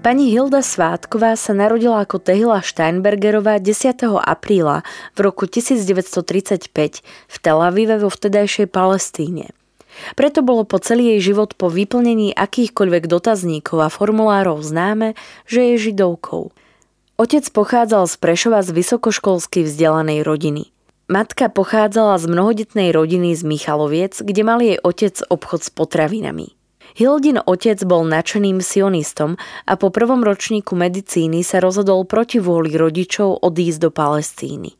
Pani Hilda Svátková sa narodila ako Tehila Steinbergerová 10. apríla v roku 1935 v Tel Avive vo vtedajšej Palestíne. Preto bolo po celý jej život po vyplnení akýchkoľvek dotazníkov a formulárov známe, že je židovkou. Otec pochádzal z Prešova z vysokoškolsky vzdelanej rodiny. Matka pochádzala z mnohodetnej rodiny z Michaloviec, kde mal jej otec obchod s potravinami. Hildin otec bol nadšeným sionistom a po prvom ročníku medicíny sa rozhodol proti vôli rodičov odísť do Palestíny.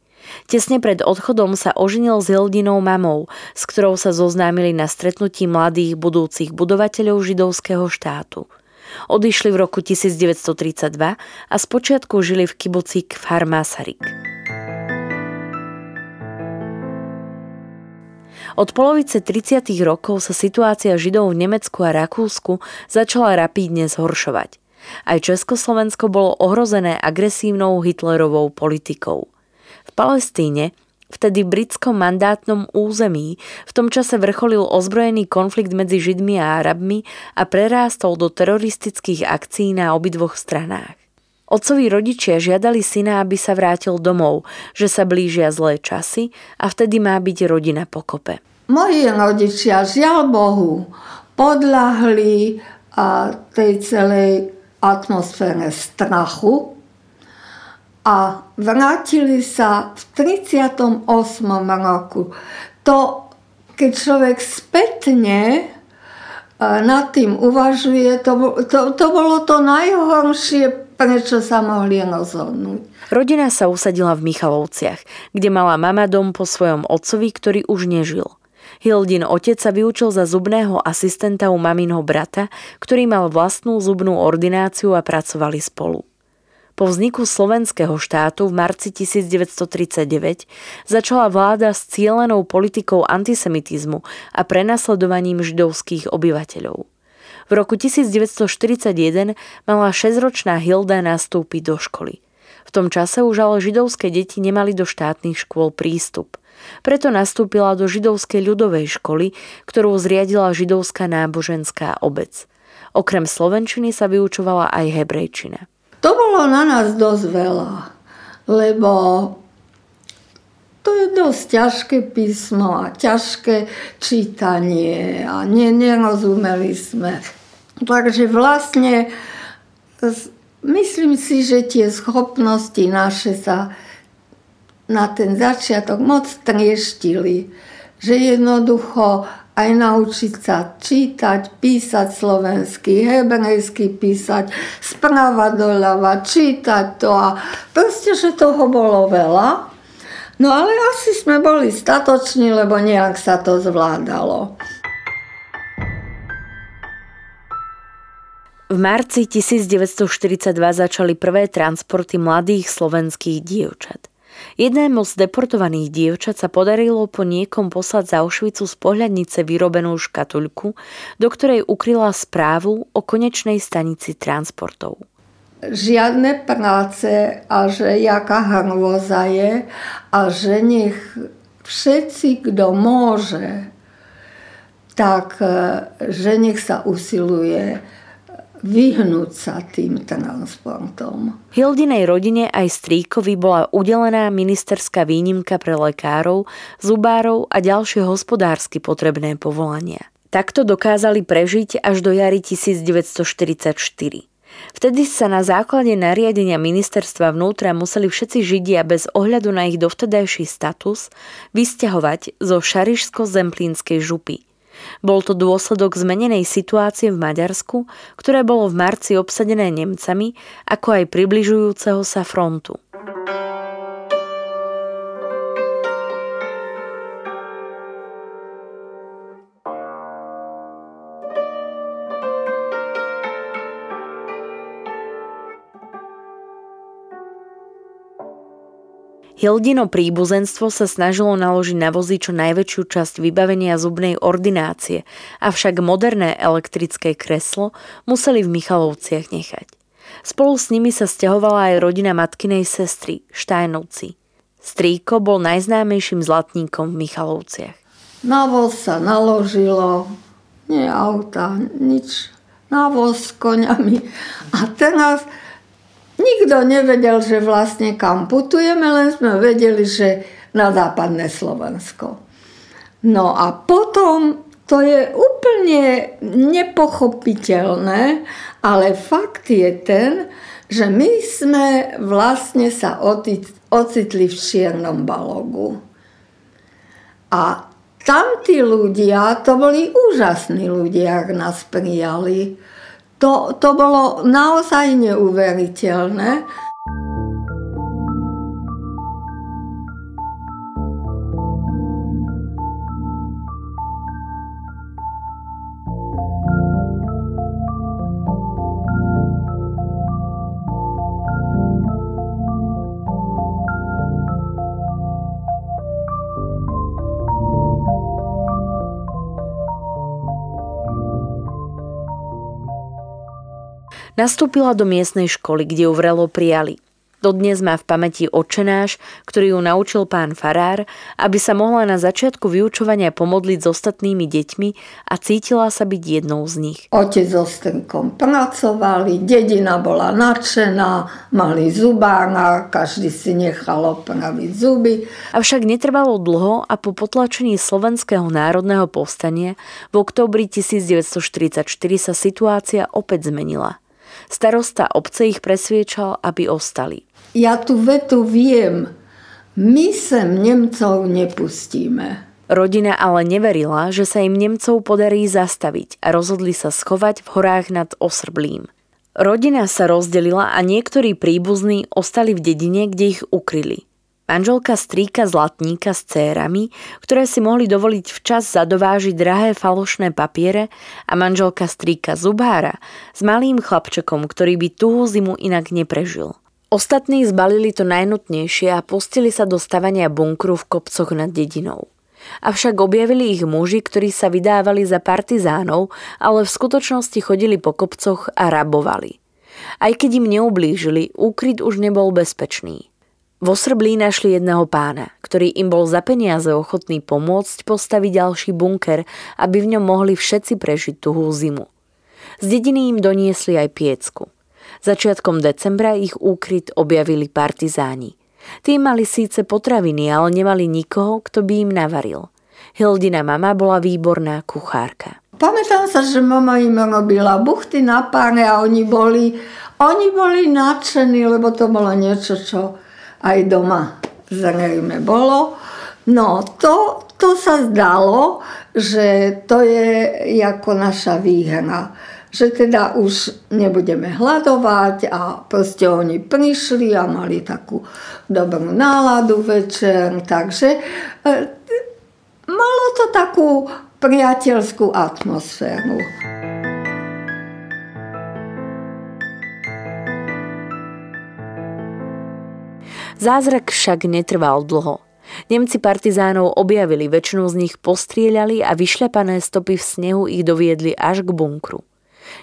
Tesne pred odchodom sa oženil s Hildinou mamou, s ktorou sa zoznámili na stretnutí mladých budúcich budovateľov židovského štátu. Odišli v roku 1932 a spočiatku žili v kibuci Kfar Masarik. Od polovice 30. rokov sa situácia Židov v Nemecku a Rakúsku začala rapídne zhoršovať. Aj Československo bolo ohrozené agresívnou Hitlerovou politikou. V Palestíne, vtedy britskom mandátnom území, v tom čase vrcholil ozbrojený konflikt medzi Židmi a Arabmi a prerástol do teroristických akcií na obidvoch stranách. Otcovi rodičia žiadali syna, aby sa vrátil domov, že sa blížia zlé časy a vtedy má byť rodina pokope. Moji rodičia, žiaľ Bohu, podľahli a tej celej atmosfére strachu a vrátili sa v 38. roku. To, keď človek spätne nad tým uvažuje, to, to, to bolo to najhoršie prečo sa mohli rozhodnúť. Rodina sa usadila v Michalovciach, kde mala mama dom po svojom otcovi, ktorý už nežil. Hildin otec sa vyučil za zubného asistenta u maminho brata, ktorý mal vlastnú zubnú ordináciu a pracovali spolu. Po vzniku slovenského štátu v marci 1939 začala vláda s cieľenou politikou antisemitizmu a prenasledovaním židovských obyvateľov. V roku 1941 mala 6-ročná Hilda nastúpiť do školy. V tom čase už ale židovské deti nemali do štátnych škôl prístup. Preto nastúpila do židovskej ľudovej školy, ktorú zriadila židovská náboženská obec. Okrem slovenčiny sa vyučovala aj hebrejčina. To bolo na nás dosť veľa, lebo to je dosť ťažké písmo a ťažké čítanie a nerozumeli sme. Takže vlastne myslím si, že tie schopnosti naše sa na ten začiatok moc trieštili, že jednoducho aj naučiť sa čítať, písať slovensky, hebrejsky písať, správa doľava, čítať to a proste, že toho bolo veľa. No ale asi sme boli statoční, lebo nejak sa to zvládalo. V marci 1942 začali prvé transporty mladých slovenských dievčat. Jednému z deportovaných dievčat sa podarilo po niekom poslať za Auschwitzu z pohľadnice vyrobenú škatuľku, do ktorej ukryla správu o konečnej stanici transportov. Žiadne práce a že jaká hrôza je a že nech všetci, kto môže, tak eh, že nech sa usiluje vyhnúť sa tým transportom. Hildinej rodine aj strýkovi bola udelená ministerská výnimka pre lekárov, zubárov a ďalšie hospodársky potrebné povolania. Takto dokázali prežiť až do jary 1944. Vtedy sa na základe nariadenia ministerstva vnútra museli všetci Židia bez ohľadu na ich dovtedajší status vysťahovať zo Šarišsko-Zemplínskej župy. Bol to dôsledok zmenenej situácie v Maďarsku, ktoré bolo v marci obsadené Nemcami, ako aj približujúceho sa frontu. Hildino príbuzenstvo sa snažilo naložiť na vozy čo najväčšiu časť vybavenia zubnej ordinácie, avšak moderné elektrické kreslo museli v Michalovciach nechať. Spolu s nimi sa stiahovala aj rodina matkinej sestry, Štajnovci. Strýko bol najznámejším zlatníkom v Michalovciach. Na voz sa naložilo, nie auta, nič. Na voz s koňami. A teraz Nikto nevedel, že vlastne kam putujeme, len sme vedeli, že na západné Slovensko. No a potom to je úplne nepochopiteľné, ale fakt je ten, že my sme vlastne sa ocitli v čiernom balogu. A tamtí ľudia, to boli úžasní ľudia, ak nás prijali to, to bolo naozaj neuveriteľné. Nastúpila do miestnej školy, kde ju vrelo prijali. Dodnes má v pamäti očenáš, ktorý ju naučil pán Farár, aby sa mohla na začiatku vyučovania pomodliť s ostatnými deťmi a cítila sa byť jednou z nich. Otec so strnkom pracovali, dedina bola nadšená, mali zubána, každý si nechal opraviť zuby. Avšak netrvalo dlho a po potlačení Slovenského národného povstania v oktobri 1944 sa situácia opäť zmenila. Starosta obce ich presviečal, aby ostali. Ja tú vetu viem. My sem Nemcov nepustíme. Rodina ale neverila, že sa im Nemcov podarí zastaviť a rozhodli sa schovať v horách nad Osrblím. Rodina sa rozdelila a niektorí príbuzní ostali v dedine, kde ich ukryli. Manželka strýka zlatníka s cérami, ktoré si mohli dovoliť včas zadovážiť drahé falošné papiere a manželka strýka zubára s malým chlapčekom, ktorý by tuhú zimu inak neprežil. Ostatní zbalili to najnutnejšie a pustili sa do stavania bunkru v kopcoch nad dedinou. Avšak objavili ich muži, ktorí sa vydávali za partizánov, ale v skutočnosti chodili po kopcoch a rabovali. Aj keď im neublížili, úkryt už nebol bezpečný. Vo Srblí našli jedného pána, ktorý im bol za peniaze ochotný pomôcť postaviť ďalší bunker, aby v ňom mohli všetci prežiť tuhú zimu. Z dediny im doniesli aj piecku. Začiatkom decembra ich úkryt objavili partizáni. Tí mali síce potraviny, ale nemali nikoho, kto by im navaril. Hildina mama bola výborná kuchárka. Pamätám sa, že mama im robila buchty na páne a oni boli, oni boli nadšení, lebo to bolo niečo, čo aj doma zrejme bolo. No to, to sa zdalo, že to je ako naša výhra. Že teda už nebudeme hľadovať a proste oni prišli a mali takú dobrú náladu večer. Takže e, malo to takú priateľskú atmosféru. Zázrak však netrval dlho. Nemci partizánov objavili, väčšinu z nich postrieľali a vyšľapané stopy v snehu ich doviedli až k bunkru.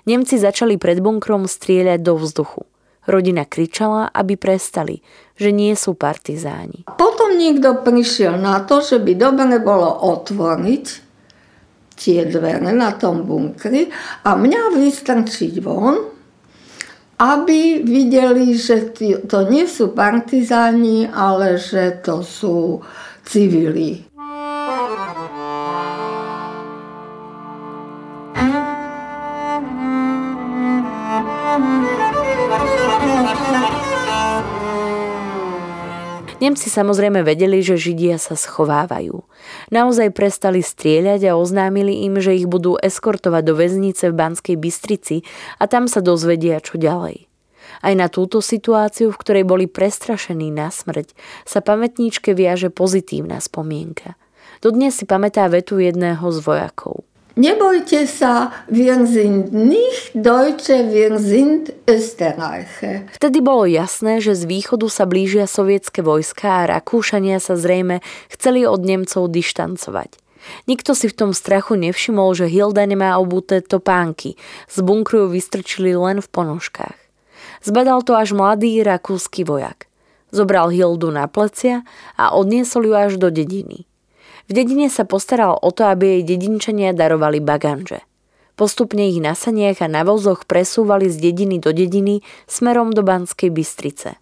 Nemci začali pred bunkrom strieľať do vzduchu. Rodina kričala, aby prestali, že nie sú partizáni. Potom niekto prišiel na to, že by dobre bolo otvoriť tie dvere na tom bunkri a mňa vystrčiť von aby videli, že to nie sú partizáni, ale že to sú civili. Nemci samozrejme vedeli, že Židia sa schovávajú. Naozaj prestali strieľať a oznámili im, že ich budú eskortovať do väznice v Banskej Bystrici a tam sa dozvedia, čo ďalej. Aj na túto situáciu, v ktorej boli prestrašení na smrť, sa pamätníčke viaže pozitívna spomienka. Dodnes si pamätá vetu jedného z vojakov. Nebojte sa, wir sind nicht Deutsche, wir sind Österreicher. Vtedy bolo jasné, že z východu sa blížia sovietské vojska a Rakúšania sa zrejme chceli od Nemcov dištancovať. Nikto si v tom strachu nevšimol, že Hilda nemá obuté topánky. Z bunkru ju vystrčili len v ponožkách. Zbadal to až mladý rakúsky vojak. Zobral Hildu na plecia a odniesol ju až do dediny. V dedine sa postaral o to, aby jej dedinčania darovali baganže. Postupne ich na saniach a na vozoch presúvali z dediny do dediny smerom do Banskej Bystrice.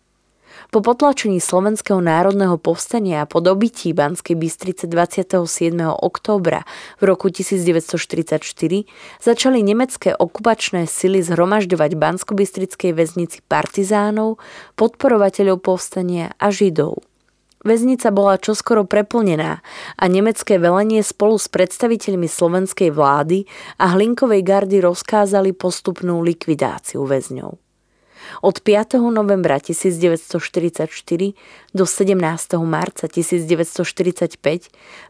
Po potlačení Slovenského národného povstania a po dobití Banskej Bystrice 27. októbra v roku 1944 začali nemecké okupačné sily zhromažďovať Bansko-Bystrickej väznici partizánov, podporovateľov povstania a židov. Väznica bola čoskoro preplnená a nemecké velenie spolu s predstaviteľmi slovenskej vlády a Hlinkovej gardy rozkázali postupnú likvidáciu väzňov. Od 5. novembra 1944 do 17. marca 1945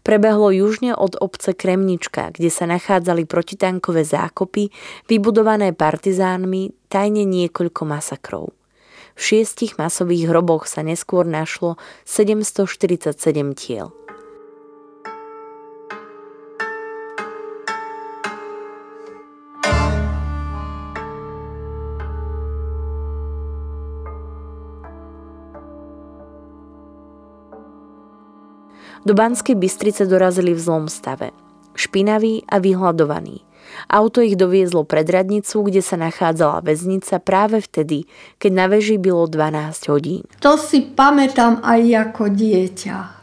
prebehlo južne od obce Kremnička, kde sa nachádzali protitankové zákopy, vybudované partizánmi, tajne niekoľko masakrov. V šiestich masových hroboch sa neskôr našlo 747 tiel. Do Banskej Bystrice dorazili v zlom stave. Špinaví a vyhľadovaní. Auto ich doviezlo pred radnicu, kde sa nachádzala väznica práve vtedy, keď na veži bylo 12 hodín. To si pamätám aj ako dieťa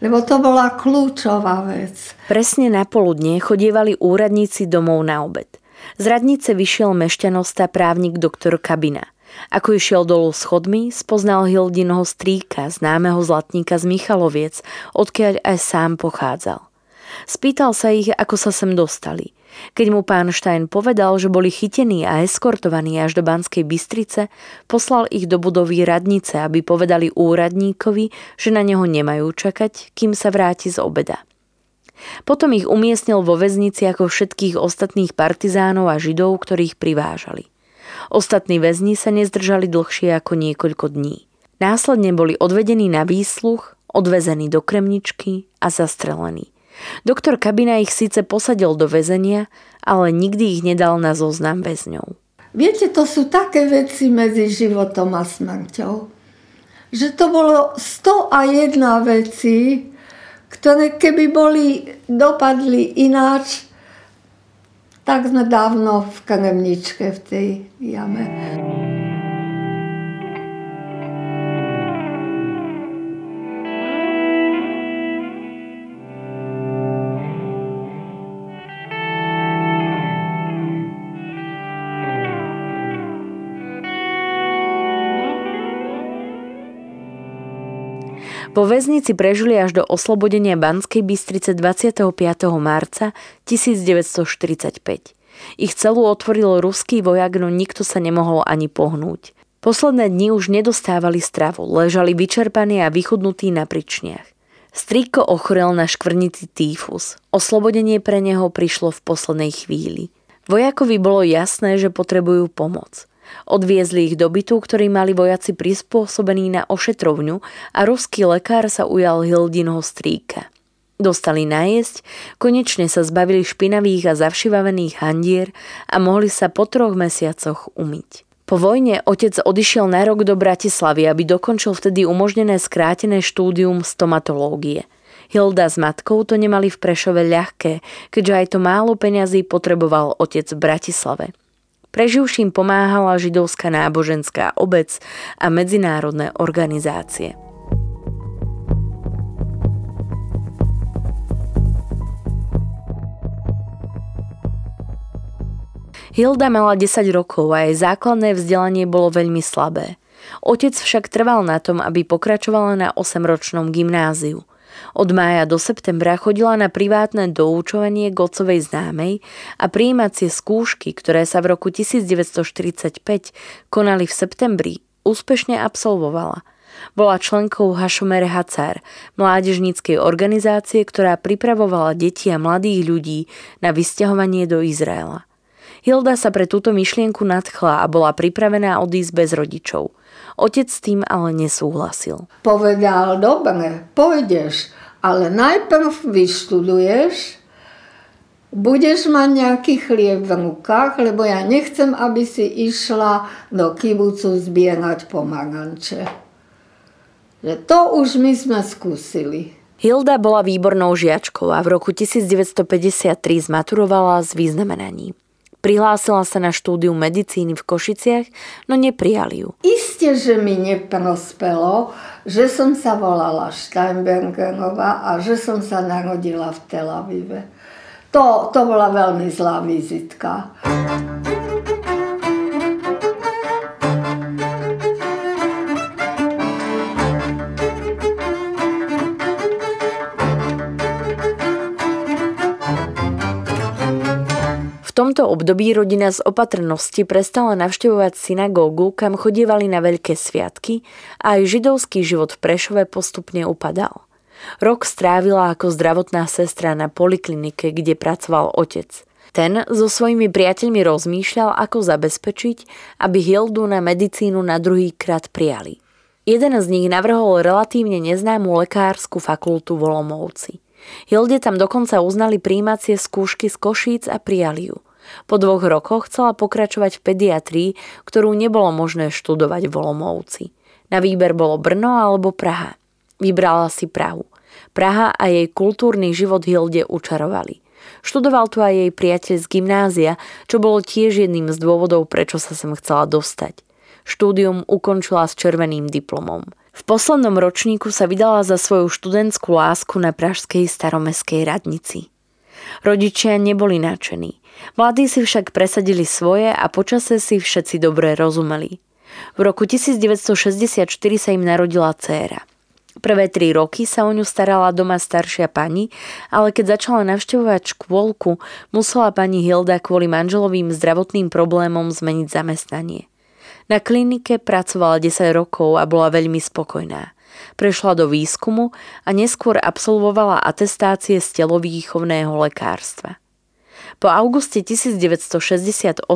lebo to bola kľúčová vec. Presne na poludne chodievali úradníci domov na obed. Z radnice vyšiel mešťanosta právnik doktor Kabina. Ako išiel dolu schodmi, spoznal Hildinho strýka, známeho zlatníka z Michaloviec, odkiaľ aj sám pochádzal. Spýtal sa ich, ako sa sem dostali. Keď mu pán Štajn povedal, že boli chytení a eskortovaní až do Banskej Bystrice, poslal ich do budovy radnice, aby povedali úradníkovi, že na neho nemajú čakať, kým sa vráti z obeda. Potom ich umiestnil vo väznici ako všetkých ostatných partizánov a židov, ktorých privážali. Ostatní väzni sa nezdržali dlhšie ako niekoľko dní. Následne boli odvedení na výsluch, odvezení do kremničky a zastrelení. Doktor Kabina ich síce posadil do väzenia, ale nikdy ich nedal na zoznam väzňov. Viete, to sú také veci medzi životom a smrťou. Že to bolo 101 veci, ktoré keby boli, dopadli ináč, tak sme dávno v kanemničke v tej jame. Po väznici prežili až do oslobodenia Banskej Bystrice 25. marca 1945. Ich celú otvoril ruský vojak, no nikto sa nemohol ani pohnúť. Posledné dni už nedostávali stravu, ležali vyčerpaní a vychudnutí na pričniach. Strýko ochorel na škvrnitý týfus. Oslobodenie pre neho prišlo v poslednej chvíli. Vojakovi bolo jasné, že potrebujú pomoc. Odviezli ich do bytu, ktorý mali vojaci prispôsobený na ošetrovňu a ruský lekár sa ujal Hildinho strýka. Dostali najesť, konečne sa zbavili špinavých a zavšivavených handier a mohli sa po troch mesiacoch umyť. Po vojne otec odišiel na rok do Bratislavy, aby dokončil vtedy umožnené skrátené štúdium stomatológie. Hilda s matkou to nemali v Prešove ľahké, keďže aj to málo peňazí potreboval otec v Bratislave. Preživším pomáhala židovská náboženská obec a medzinárodné organizácie. Hilda mala 10 rokov a jej základné vzdelanie bolo veľmi slabé. Otec však trval na tom, aby pokračovala na 8-ročnom gymnáziu. Od mája do septembra chodila na privátne doučovanie k otcovej známej a prijímacie skúšky, ktoré sa v roku 1945 konali v septembri, úspešne absolvovala. Bola členkou Hašomer Hacar, mládežníckej organizácie, ktorá pripravovala deti a mladých ľudí na vysťahovanie do Izraela. Hilda sa pre túto myšlienku nadchla a bola pripravená odísť bez rodičov. Otec s tým ale nesúhlasil. Povedal, dobre, pôjdeš, ale najprv vyštuduješ, budeš mať nejaký chlieb v rukách, lebo ja nechcem, aby si išla do kibucu zbierať pomaranče. Že to už my sme skúsili. Hilda bola výbornou žiačkou a v roku 1953 zmaturovala z významenaní. Prihlásila sa na štúdiu medicíny v Košiciach, no neprijali ju. Isté, že mi neprospelo, že som sa volala Steinbergerová a že som sa narodila v Tel Avive. To, to bola veľmi zlá vizitka. Tomto období rodina z opatrnosti prestala navštevovať synagógu, kam chodievali na veľké sviatky a aj židovský život v Prešove postupne upadal. Rok strávila ako zdravotná sestra na poliklinike, kde pracoval otec. Ten so svojimi priateľmi rozmýšľal, ako zabezpečiť, aby Hildu na medicínu na druhý krát prijali. Jeden z nich navrhol relatívne neznámu lekárskú fakultu v Olomouci. Hilde tam dokonca uznali príjmacie skúšky z Košíc a prijali ju. Po dvoch rokoch chcela pokračovať v pediatrii, ktorú nebolo možné študovať v Olomouci. Na výber bolo Brno alebo Praha. Vybrala si Prahu. Praha a jej kultúrny život Hilde učarovali. Študoval tu aj jej priateľ z gymnázia, čo bolo tiež jedným z dôvodov, prečo sa sem chcela dostať. Štúdium ukončila s červeným diplomom. V poslednom ročníku sa vydala za svoju študentskú lásku na pražskej staromeskej radnici. Rodičia neboli nadšení. Mladí si však presadili svoje a počase si všetci dobre rozumeli. V roku 1964 sa im narodila dcéra. Prvé tri roky sa o ňu starala doma staršia pani, ale keď začala navštevovať škôlku, musela pani Hilda kvôli manželovým zdravotným problémom zmeniť zamestnanie. Na klinike pracovala 10 rokov a bola veľmi spokojná. Prešla do výskumu a neskôr absolvovala atestácie z telovýchovného lekárstva. Po auguste 1968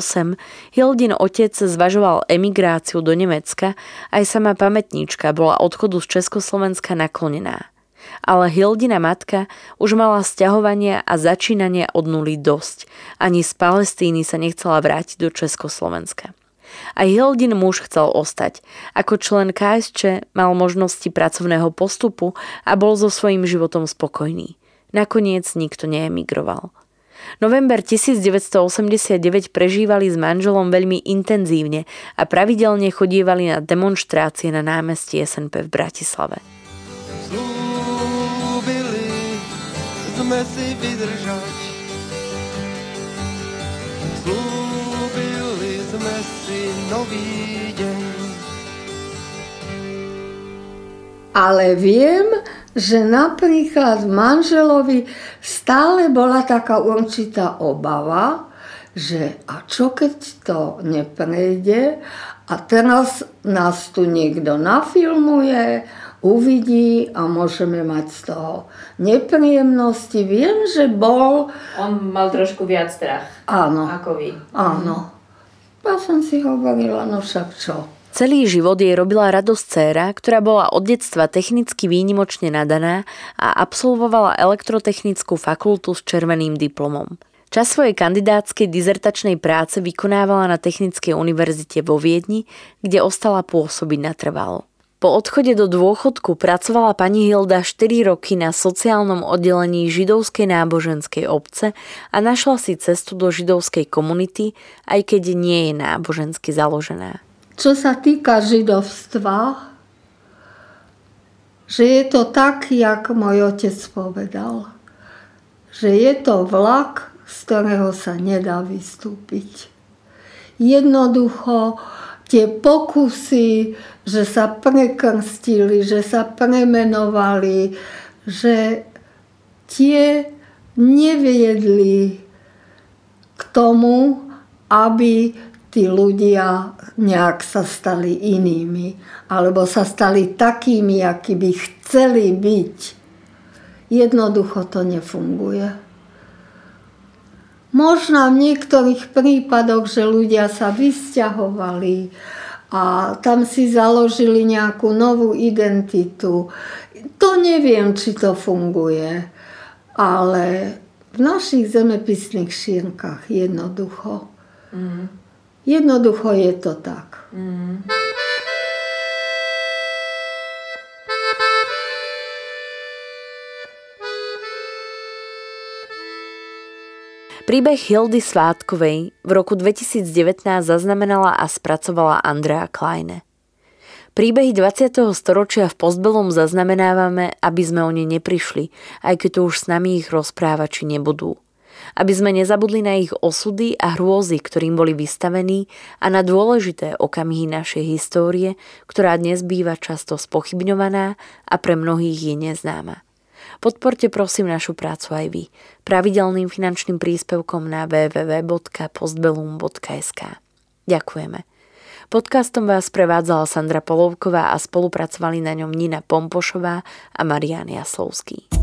Hildin otec zvažoval emigráciu do Nemecka, aj sama pamätníčka bola odchodu z Československa naklonená. Ale Hildina matka už mala sťahovania a začínania od nuly dosť. Ani z Palestíny sa nechcela vrátiť do Československa. Aj Hildin muž chcel ostať. Ako člen KSČ mal možnosti pracovného postupu a bol so svojím životom spokojný. Nakoniec nikto neemigroval. November 1989 prežívali s manželom veľmi intenzívne a pravidelne chodievali na demonstrácie na námestí SNP v Bratislave. Slúbili sme si vydržať Slúbili sme si nový deň Ale viem, že napríklad manželovi stále bola taká určitá obava, že a čo keď to neprejde a teraz nás tu niekto nafilmuje, uvidí a môžeme mať z toho nepríjemnosti. Viem, že bol... On mal trošku viac strach. Áno. Ako vy. Áno. Ja som si hovorila, no však čo. Celý život jej robila radosť dcéra, ktorá bola od detstva technicky výnimočne nadaná a absolvovala elektrotechnickú fakultu s červeným diplomom. Čas svojej kandidátskej dizertačnej práce vykonávala na Technickej univerzite vo Viedni, kde ostala pôsobiť natrvalo. Po odchode do dôchodku pracovala pani Hilda 4 roky na sociálnom oddelení židovskej náboženskej obce a našla si cestu do židovskej komunity, aj keď nie je nábožensky založená. Čo sa týka židovstva, že je to tak, jak môj otec povedal. Že je to vlak, z ktorého sa nedá vystúpiť. Jednoducho, tie pokusy, že sa prekrstili, že sa premenovali, že tie neviedli k tomu, aby tí ľudia nejak sa stali inými, alebo sa stali takými, akí by chceli byť. Jednoducho to nefunguje. Možno v niektorých prípadoch, že ľudia sa vysťahovali a tam si založili nejakú novú identitu. To neviem, či to funguje, ale v našich zemepisných šírkach jednoducho. Mm. Jednoducho je to tak. Mm. Príbeh Hildy Svátkovej v roku 2019 zaznamenala a spracovala Andrea Kleine. Príbehy 20. storočia v Postbelom zaznamenávame, aby sme o ne neprišli, aj keď tu už s nami ich rozprávači nebudú. Aby sme nezabudli na ich osudy a hrôzy, ktorým boli vystavení a na dôležité okamihy našej histórie, ktorá dnes býva často spochybňovaná a pre mnohých je neznáma. Podporte prosím našu prácu aj vy pravidelným finančným príspevkom na www.postbellum.sk. Ďakujeme. Podcastom vás prevádzala Sandra Polovková a spolupracovali na ňom Nina Pompošová a Marian Jaslovský.